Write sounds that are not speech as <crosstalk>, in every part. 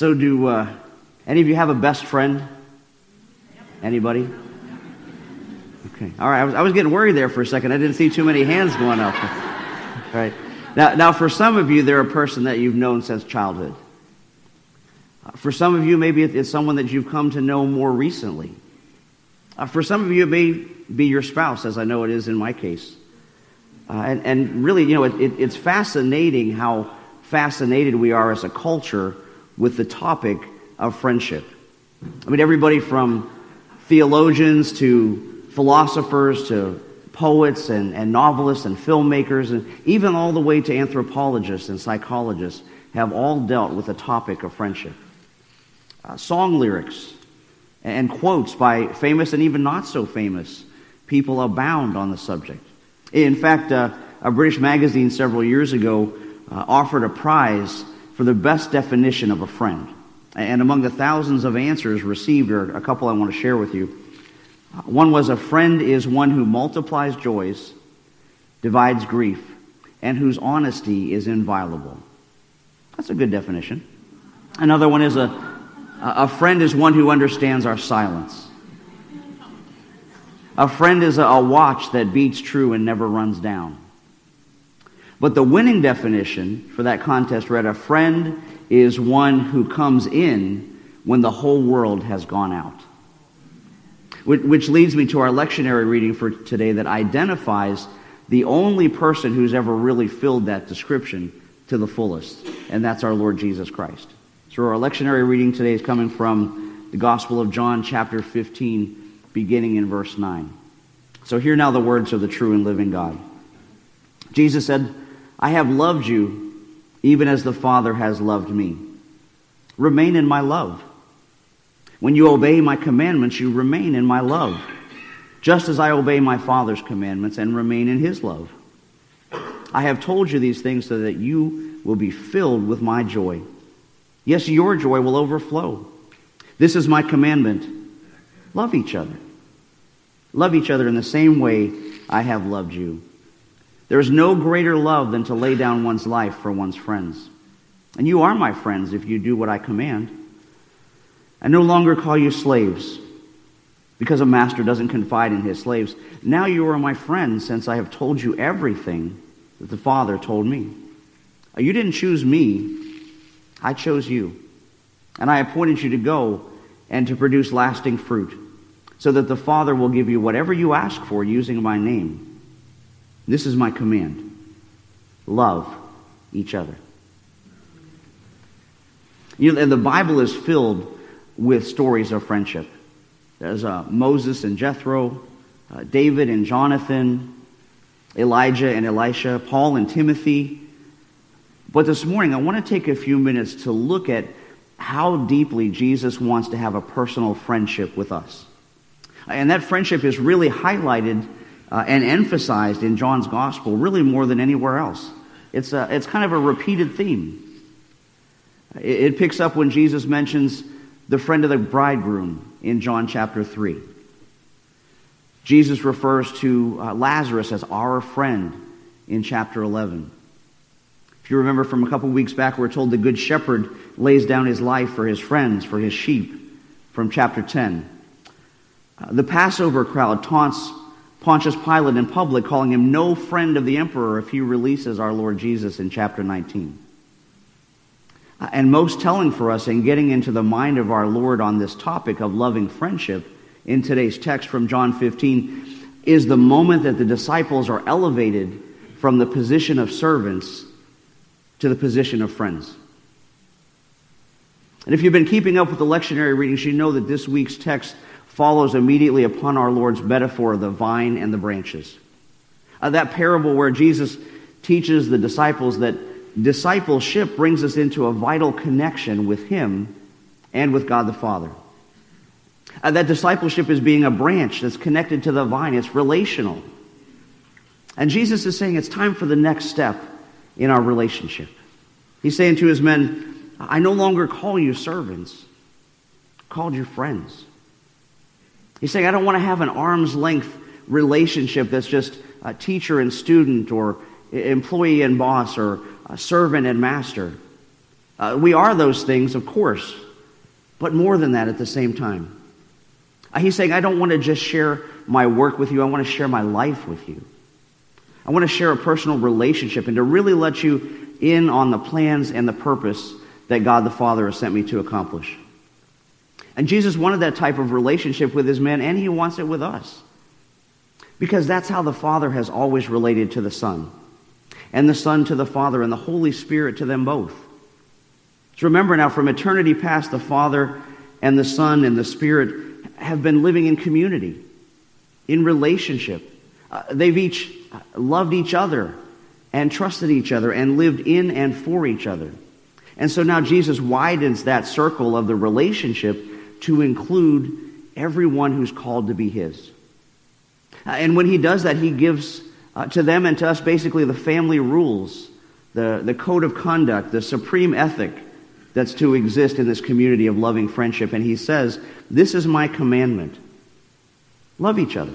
So, do uh, any of you have a best friend? Anybody? Okay. All right. I was, I was getting worried there for a second. I didn't see too many hands going up. All <laughs> right. Now, now, for some of you, they're a person that you've known since childhood. Uh, for some of you, maybe it's someone that you've come to know more recently. Uh, for some of you, it may be your spouse, as I know it is in my case. Uh, and, and, really, you know, it, it, it's fascinating how fascinated we are as a culture with the topic of friendship. I mean, everybody from theologians to philosophers to poets and, and novelists and filmmakers, and even all the way to anthropologists and psychologists, have all dealt with the topic of friendship. Uh, song lyrics and quotes by famous and even not so famous people abound on the subject. In fact, uh, a British magazine several years ago uh, offered a prize for the best definition of a friend. And among the thousands of answers received are a couple I want to share with you. One was a friend is one who multiplies joys, divides grief, and whose honesty is inviolable. That's a good definition. Another one is a, a friend is one who understands our silence. A friend is a watch that beats true and never runs down. But the winning definition for that contest read a friend is one who comes in when the whole world has gone out. Which leads me to our lectionary reading for today that identifies the only person who's ever really filled that description to the fullest, and that's our Lord Jesus Christ. So our lectionary reading today is coming from the Gospel of John, chapter 15, beginning in verse 9. So hear now the words of the true and living God. Jesus said, I have loved you even as the Father has loved me. Remain in my love. When you obey my commandments, you remain in my love, just as I obey my Father's commandments and remain in his love. I have told you these things so that you will be filled with my joy. Yes, your joy will overflow. This is my commandment. Love each other. Love each other in the same way I have loved you. There is no greater love than to lay down one's life for one's friends. And you are my friends if you do what I command. I no longer call you slaves because a master doesn't confide in his slaves. Now you are my friends since I have told you everything that the Father told me. Uh, you didn't choose me, I chose you. And I appointed you to go and to produce lasting fruit, so that the Father will give you whatever you ask for using my name. This is my command love each other. You know, the Bible is filled with stories of friendship. There's uh, Moses and Jethro, uh, David and Jonathan, Elijah and Elisha, Paul and Timothy. But this morning, I want to take a few minutes to look at how deeply Jesus wants to have a personal friendship with us. And that friendship is really highlighted uh, and emphasized in John's gospel really more than anywhere else. It's, a, it's kind of a repeated theme. It, it picks up when Jesus mentions the friend of the bridegroom in John chapter 3. Jesus refers to uh, Lazarus as our friend in chapter 11. If you remember from a couple weeks back, we're told the good shepherd lays down his life for his friends, for his sheep, from chapter 10. Uh, the Passover crowd taunts Pontius Pilate in public, calling him no friend of the emperor if he releases our Lord Jesus in chapter 19. Uh, and most telling for us in getting into the mind of our Lord on this topic of loving friendship in today's text from John 15 is the moment that the disciples are elevated from the position of servants to the position of friends. And if you've been keeping up with the lectionary readings, you know that this week's text follows immediately upon our Lord's metaphor of the vine and the branches. Uh, that parable where Jesus teaches the disciples that discipleship brings us into a vital connection with Him and with God the Father. Uh, that discipleship is being a branch that's connected to the vine, it's relational. And Jesus is saying it's time for the next step in our relationship. He's saying to his men, I no longer call you servants, called you friends. He's saying, I don't want to have an arm's length relationship that's just a teacher and student or employee and boss or servant and master. Uh, we are those things, of course, but more than that at the same time. Uh, he's saying, I don't want to just share my work with you, I want to share my life with you. I want to share a personal relationship and to really let you in on the plans and the purpose that God the Father has sent me to accomplish. And Jesus wanted that type of relationship with his men, and he wants it with us. Because that's how the Father has always related to the Son, and the Son to the Father, and the Holy Spirit to them both. So remember now, from eternity past, the Father and the Son and the Spirit have been living in community, in relationship. Uh, they've each loved each other and trusted each other and lived in and for each other. And so now Jesus widens that circle of the relationship to include everyone who's called to be his. Uh, and when he does that, he gives uh, to them and to us basically the family rules, the, the code of conduct, the supreme ethic that's to exist in this community of loving friendship. And he says, This is my commandment love each other.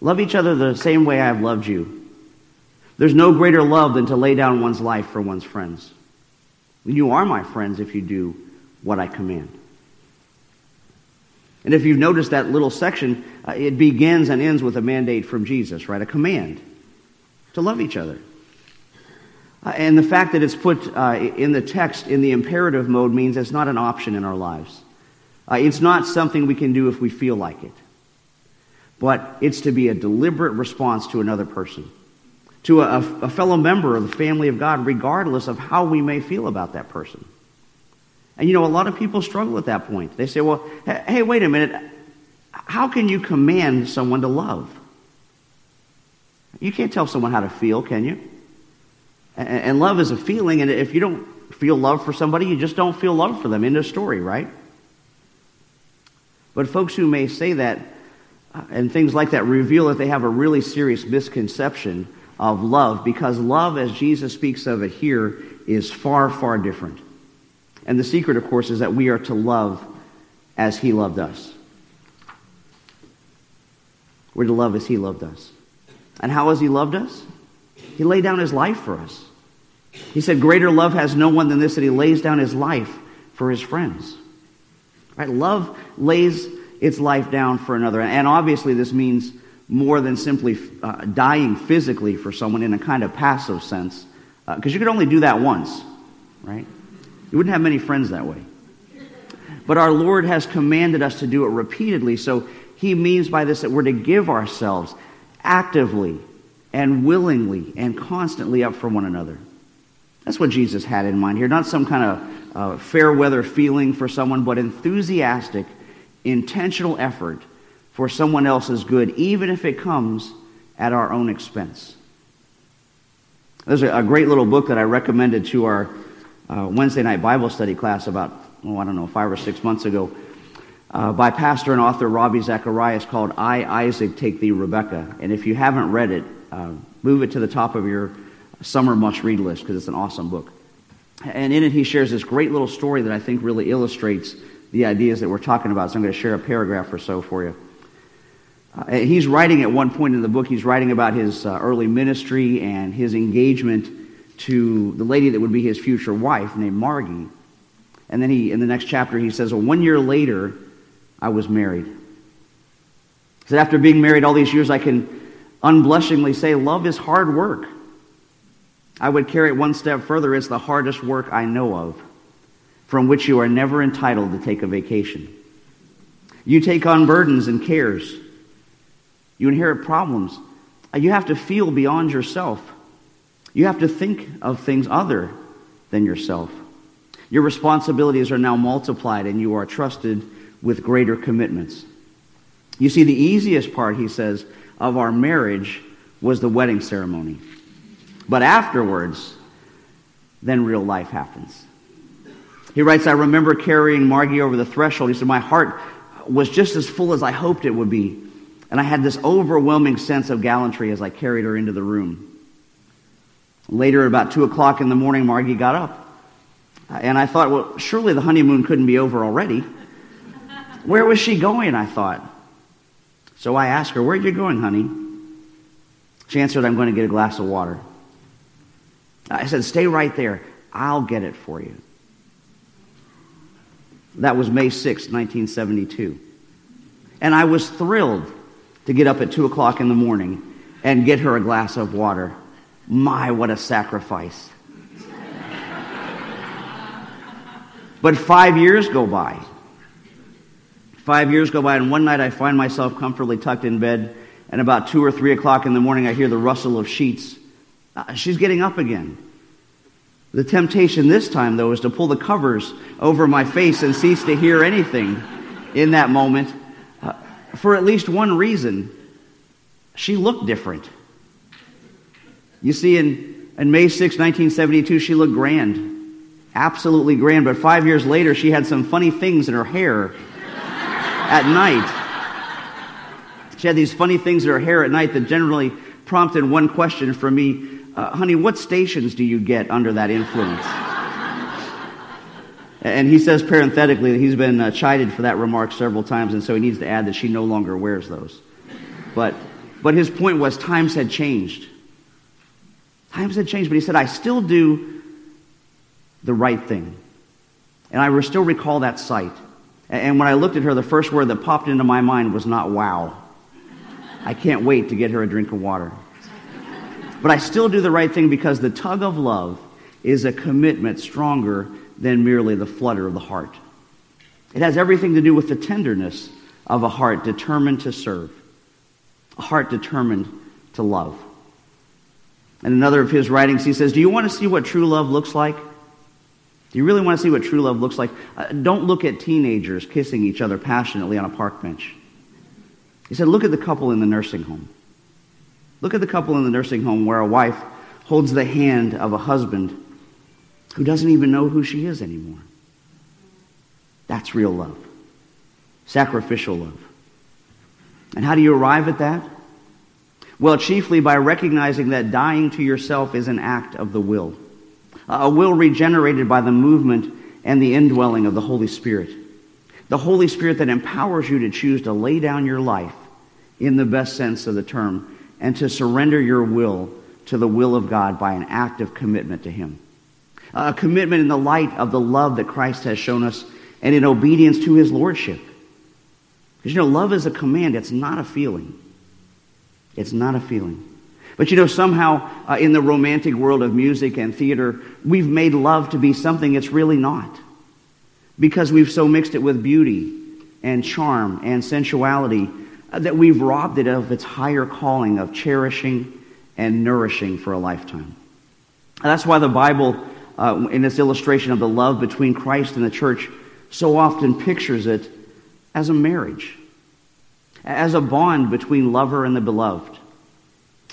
Love each other the same way I've loved you. There's no greater love than to lay down one's life for one's friends. You are my friends if you do what I command. And if you've noticed that little section, uh, it begins and ends with a mandate from Jesus, right? A command to love each other. Uh, and the fact that it's put uh, in the text in the imperative mode means it's not an option in our lives. It's not something we can do if we feel like it. But it's to be a deliberate response to another person, to a, a fellow member of the family of God, regardless of how we may feel about that person. And you know, a lot of people struggle at that point. They say, well, hey, wait a minute. How can you command someone to love? You can't tell someone how to feel, can you? And love is a feeling, and if you don't feel love for somebody, you just don't feel love for them. End of story, right? But folks who may say that uh, and things like that reveal that they have a really serious misconception of love because love, as Jesus speaks of it here, is far, far different. And the secret, of course, is that we are to love as He loved us. We're to love as He loved us. And how has He loved us? He laid down His life for us. He said, Greater love has no one than this, that He lays down His life for His friends. Right? Love lays its life down for another. And obviously, this means more than simply uh, dying physically for someone in a kind of passive sense, because uh, you could only do that once, right? You wouldn't have many friends that way. But our Lord has commanded us to do it repeatedly, so He means by this that we're to give ourselves actively and willingly and constantly up for one another. That's what Jesus had in mind here. Not some kind of uh, fair weather feeling for someone, but enthusiastic, intentional effort for someone else's good, even if it comes at our own expense. There's a, a great little book that I recommended to our uh, Wednesday night Bible study class about, oh, I don't know, five or six months ago uh, by pastor and author Ravi Zacharias called I, Isaac, Take Thee, Rebekah. And if you haven't read it, uh, move it to the top of your summer must read list because it's an awesome book. And in it, he shares this great little story that I think really illustrates the ideas that we're talking about. So I'm going to share a paragraph or so for you. Uh, he's writing at one point in the book, he's writing about his uh, early ministry and his engagement to the lady that would be his future wife named Margie. And then he, in the next chapter, he says, Well, one year later, I was married. He said, After being married all these years, I can unblushingly say, Love is hard work. I would carry it one step further. It's the hardest work I know of, from which you are never entitled to take a vacation. You take on burdens and cares. You inherit problems. You have to feel beyond yourself. You have to think of things other than yourself. Your responsibilities are now multiplied and you are trusted with greater commitments. You see, the easiest part, he says, of our marriage was the wedding ceremony. But afterwards, then real life happens. He writes, I remember carrying Margie over the threshold. He said, My heart was just as full as I hoped it would be. And I had this overwhelming sense of gallantry as I carried her into the room. Later, about 2 o'clock in the morning, Margie got up. Uh, and I thought, well, surely the honeymoon couldn't be over already. Where was she going, I thought. So I asked her, Where are you going, honey? She answered, I'm going to get a glass of water. I said, Stay right there. I'll get it for you. That was May 6, 1972. And I was thrilled to get up at 2 o'clock in the morning and get her a glass of water. My, what a sacrifice. but five years go by. Five years go by, and one night I find myself comfortably tucked in bed, and about 2 or 3 o'clock in the morning I hear the rustle of sheets. Uh, she's getting up again. The temptation this time, though, is to pull the covers over my face and cease to hear anything in that moment uh, for at least one reason. She looked different. You see, in, in May 6, 1972, she looked grand. Absolutely grand. But five years later, she had some funny things in her hair <laughs> at night. She had these funny things in her hair at night that generally prompted one question from me uh, honey, what stations do you get under that influence? and he says parenthetically that he's been uh, chided for that remark several times, and so he needs to add that she no longer wears those. But, but his point was times had changed. Times had changed, but he said, I still do the right thing. And I still recall that sight. And when I looked at her, the first word that popped into my mind was not wow. I can't wait to get her a drink of water. But I still do the right thing because the tug of love is a commitment stronger than merely the flutter of the heart. It has everything to do with the tenderness of a heart determined to serve, a heart determined to love. In another of his writings, he says, Do you want to see what true love looks like? Do you really want to see what true love looks like? Uh, don't look at teenagers kissing each other passionately on a park bench. He said, Look at the couple in the nursing home. Look at the couple in the nursing home where a wife holds the hand of a husband who doesn't even know who she is anymore. That's real love, sacrificial love. And how do you arrive at that? Well, chiefly by recognizing that dying to yourself is an act of the will, a will regenerated by the movement and the indwelling of the Holy Spirit. The Holy Spirit that empowers you to choose to lay down your life in the best sense of the term and to surrender your will to the will of God by an act of commitment to Him. A commitment in the light of the love that Christ has shown us and in obedience to His Lordship. Because you know, love is a command, it's not a feeling. It's not a feeling. But you know, somehow uh, in the romantic world of music and theater, we've made love to be something it's really not. Because we've so mixed it with beauty and charm and sensuality uh, that we've robbed it of its higher calling of cherishing and nourishing for a lifetime. And that's why the Bible, uh, in its illustration of the love between Christ and the church, so often pictures it as a marriage, as a bond between lover and the beloved,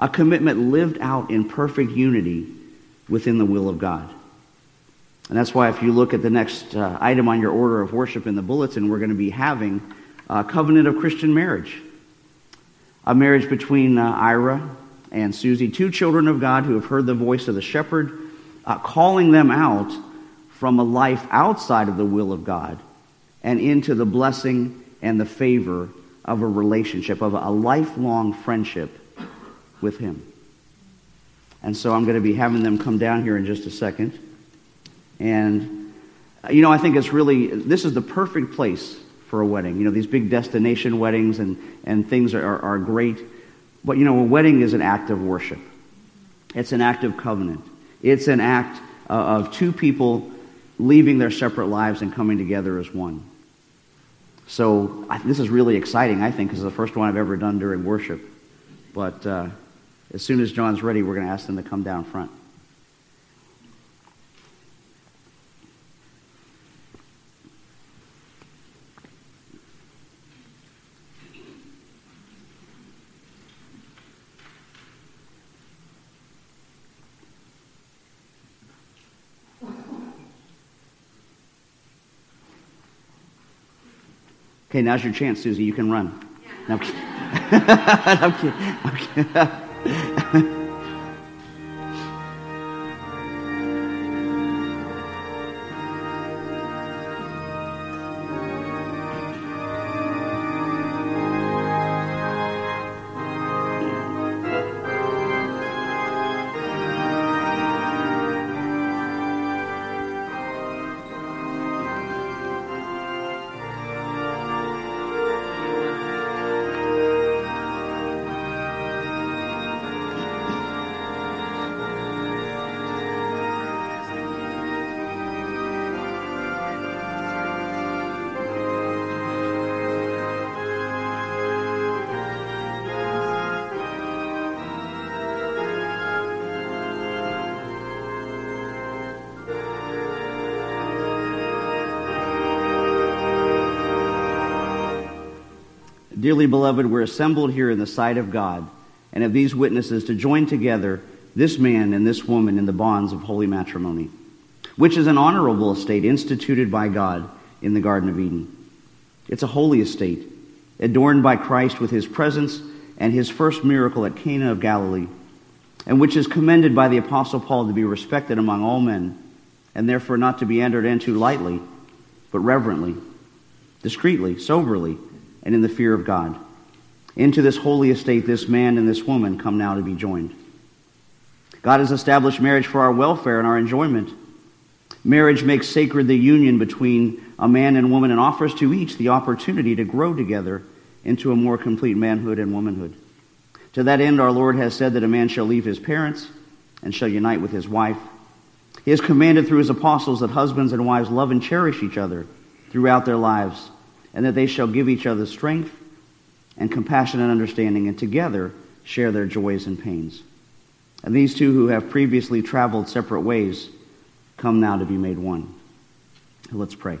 a commitment lived out in perfect unity within the will of God. And that's why, if you look at the next uh, item on your order of worship in the bulletin, we're going to be having a covenant of Christian marriage a marriage between uh, Ira and Susie, two children of God who have heard the voice of the shepherd, uh, calling them out from a life outside of the will of God and into the blessing and the favor of a relationship, of a lifelong friendship with Him. And so I'm going to be having them come down here in just a second. And, you know, I think it's really, this is the perfect place for a wedding. You know, these big destination weddings and, and things are, are, are great. But, you know, a wedding is an act of worship. It's an act of covenant. It's an act uh, of two people leaving their separate lives and coming together as one. So I, this is really exciting, I think, because it's the first one I've ever done during worship. But uh, as soon as John's ready, we're going to ask them to come down front. Okay, now's your chance, Susie. You can run. <laughs> No, I'm kidding. I'm kidding. I'm kidding. Dearly beloved, we're assembled here in the sight of God and of these witnesses to join together this man and this woman in the bonds of holy matrimony, which is an honorable estate instituted by God in the Garden of Eden. It's a holy estate, adorned by Christ with his presence and his first miracle at Cana of Galilee, and which is commended by the Apostle Paul to be respected among all men, and therefore not to be entered into lightly, but reverently, discreetly, soberly, and in the fear of God. Into this holy estate, this man and this woman come now to be joined. God has established marriage for our welfare and our enjoyment. Marriage makes sacred the union between a man and woman and offers to each the opportunity to grow together into a more complete manhood and womanhood. To that end, our Lord has said that a man shall leave his parents and shall unite with his wife. He has commanded through his apostles that husbands and wives love and cherish each other throughout their lives and that they shall give each other strength and compassion and understanding, and together share their joys and pains. And these two who have previously traveled separate ways come now to be made one. Let's pray.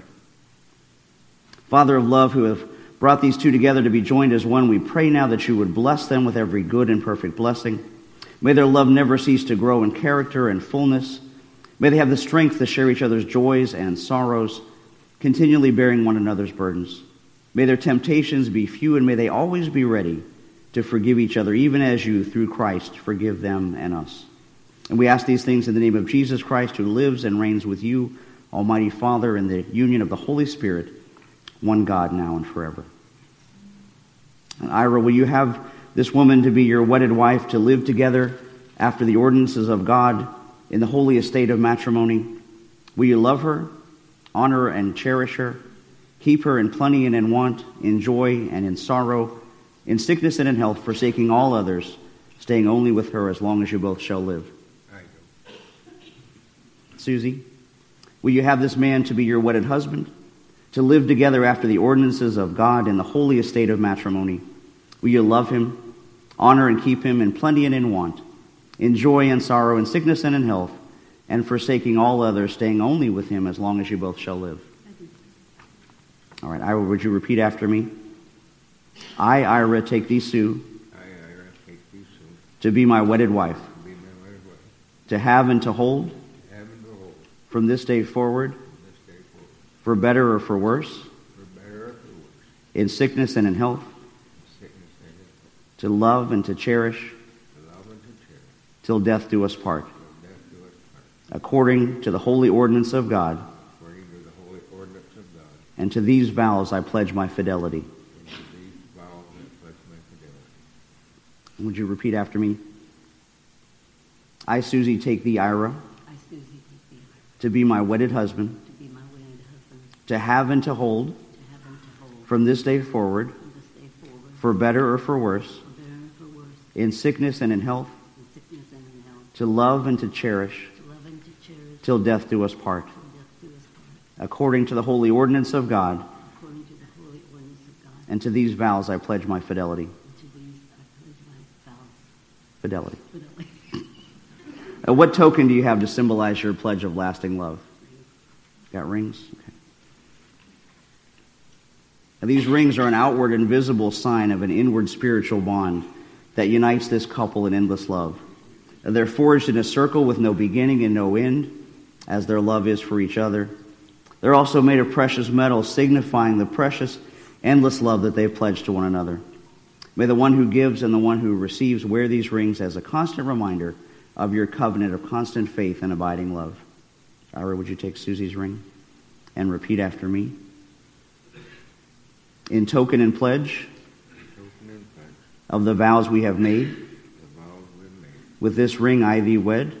Father of love, who have brought these two together to be joined as one, we pray now that you would bless them with every good and perfect blessing. May their love never cease to grow in character and fullness. May they have the strength to share each other's joys and sorrows, continually bearing one another's burdens. May their temptations be few, and may they always be ready to forgive each other, even as you, through Christ, forgive them and us. And we ask these things in the name of Jesus Christ, who lives and reigns with you, Almighty Father, in the union of the Holy Spirit, one God, now and forever. And Ira, will you have this woman to be your wedded wife to live together after the ordinances of God in the holy estate of matrimony? Will you love her, honor and cherish her? Keep her in plenty and in want, in joy and in sorrow, in sickness and in health, forsaking all others, staying only with her as long as you both shall live. Susie, will you have this man to be your wedded husband, to live together after the ordinances of God in the holy estate of matrimony? Will you love him, honor and keep him in plenty and in want, in joy and sorrow, in sickness and in health, and forsaking all others, staying only with him as long as you both shall live? All right, Ira, would you repeat after me? I, Ira, take thee, Sue. I, Ira, take thee, Sue. To be my wedded wife. To be my wedded wife. To have and to hold. To have and to hold. From this day forward. From this day forward. For better or for worse. For better or for worse. In sickness and in health. In sickness and in health. To love and to cherish. To love and to cherish. Till death do us part. Till death do us part. According to the holy ordinance of God. According to the holy ordinance of God. And to these vows I pledge my fidelity. And to these vows I pledge my fidelity. Would you repeat after me? I, Susie, take thee, Ira, I, Susie, take thee, to be my wedded husband, to wedded husband, to have and to hold, to have and to hold, from this day forward, this day forward, for better or for worse, for better for worse, in sickness and in health, in sickness and in health, to love and to cherish, to love and to cherish, till death do us part. till death do us part, According to the holy ordinance of God, according to the holy ordinance of God. and to these vows I pledge my fidelity. And to these I pledge my vows. Fidelity. Fidelity. <laughs> Uh, what token do you have to symbolize your pledge of lasting love? Got rings? Okay. Now, these rings are an outward and visible sign of an inward spiritual bond that unites this couple in endless love. They're forged in a circle with no beginning and no end, as their love is for each other. They're also made of precious metal, signifying the precious, endless love that they've pledged to one another. May the one who gives and the one who receives wear these rings as a constant reminder of your covenant of constant faith and abiding love. Ira, would you take Susie's ring and repeat after me? In token and pledge of the vows we have made, With this ring I thee wed.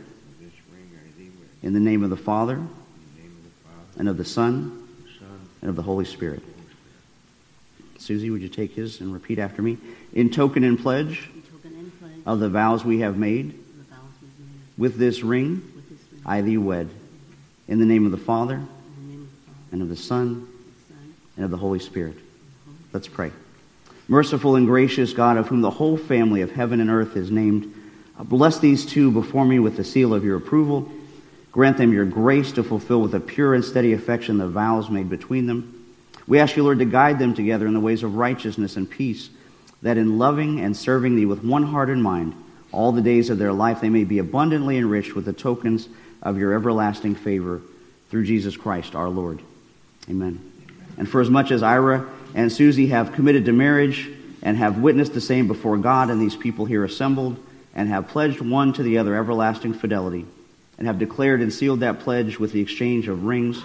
in the name of the Father, In the name of the Father, and of the Son, and of the Holy Spirit. and the Holy Spirit. Susie, would you take his and repeat after me? In token and pledge token and pledge of the vows we have made, of the vows we've made, with this ring with this ring, I thee wed, in the name of the Father, in the name of the Father, and of the Son, the Son, and of the Holy Spirit. Holy Let's pray. Merciful and gracious God, of whom the whole family of heaven and earth is named, bless these two before me with the seal of your approval. Grant them your grace to fulfill with a pure and steady affection the vows made between them. We ask you, Lord, to guide them together in the ways of righteousness and peace, that in loving and serving thee with one heart and mind, all the days of their life they may be abundantly enriched with the tokens of your everlasting favor through Jesus Christ our Lord. Amen. And for as much as Ira and Susie have committed to marriage and have witnessed the same before God and these people here assembled, and have pledged one to the other everlasting fidelity, and have declared and sealed that pledge with the exchange of rings,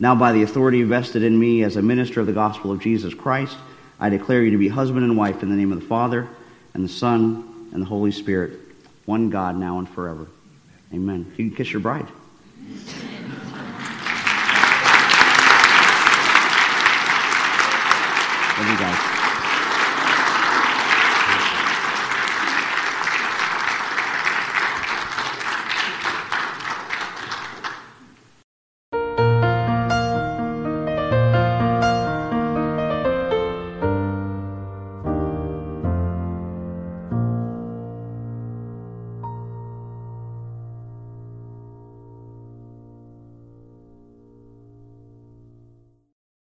now by the authority vested in me as a minister of the gospel of Jesus Christ, I declare you to be husband and wife in the name of the Father, and the Son, and the Holy Spirit, one God now and forever. Amen. You can kiss your bride. <laughs> Love you guys.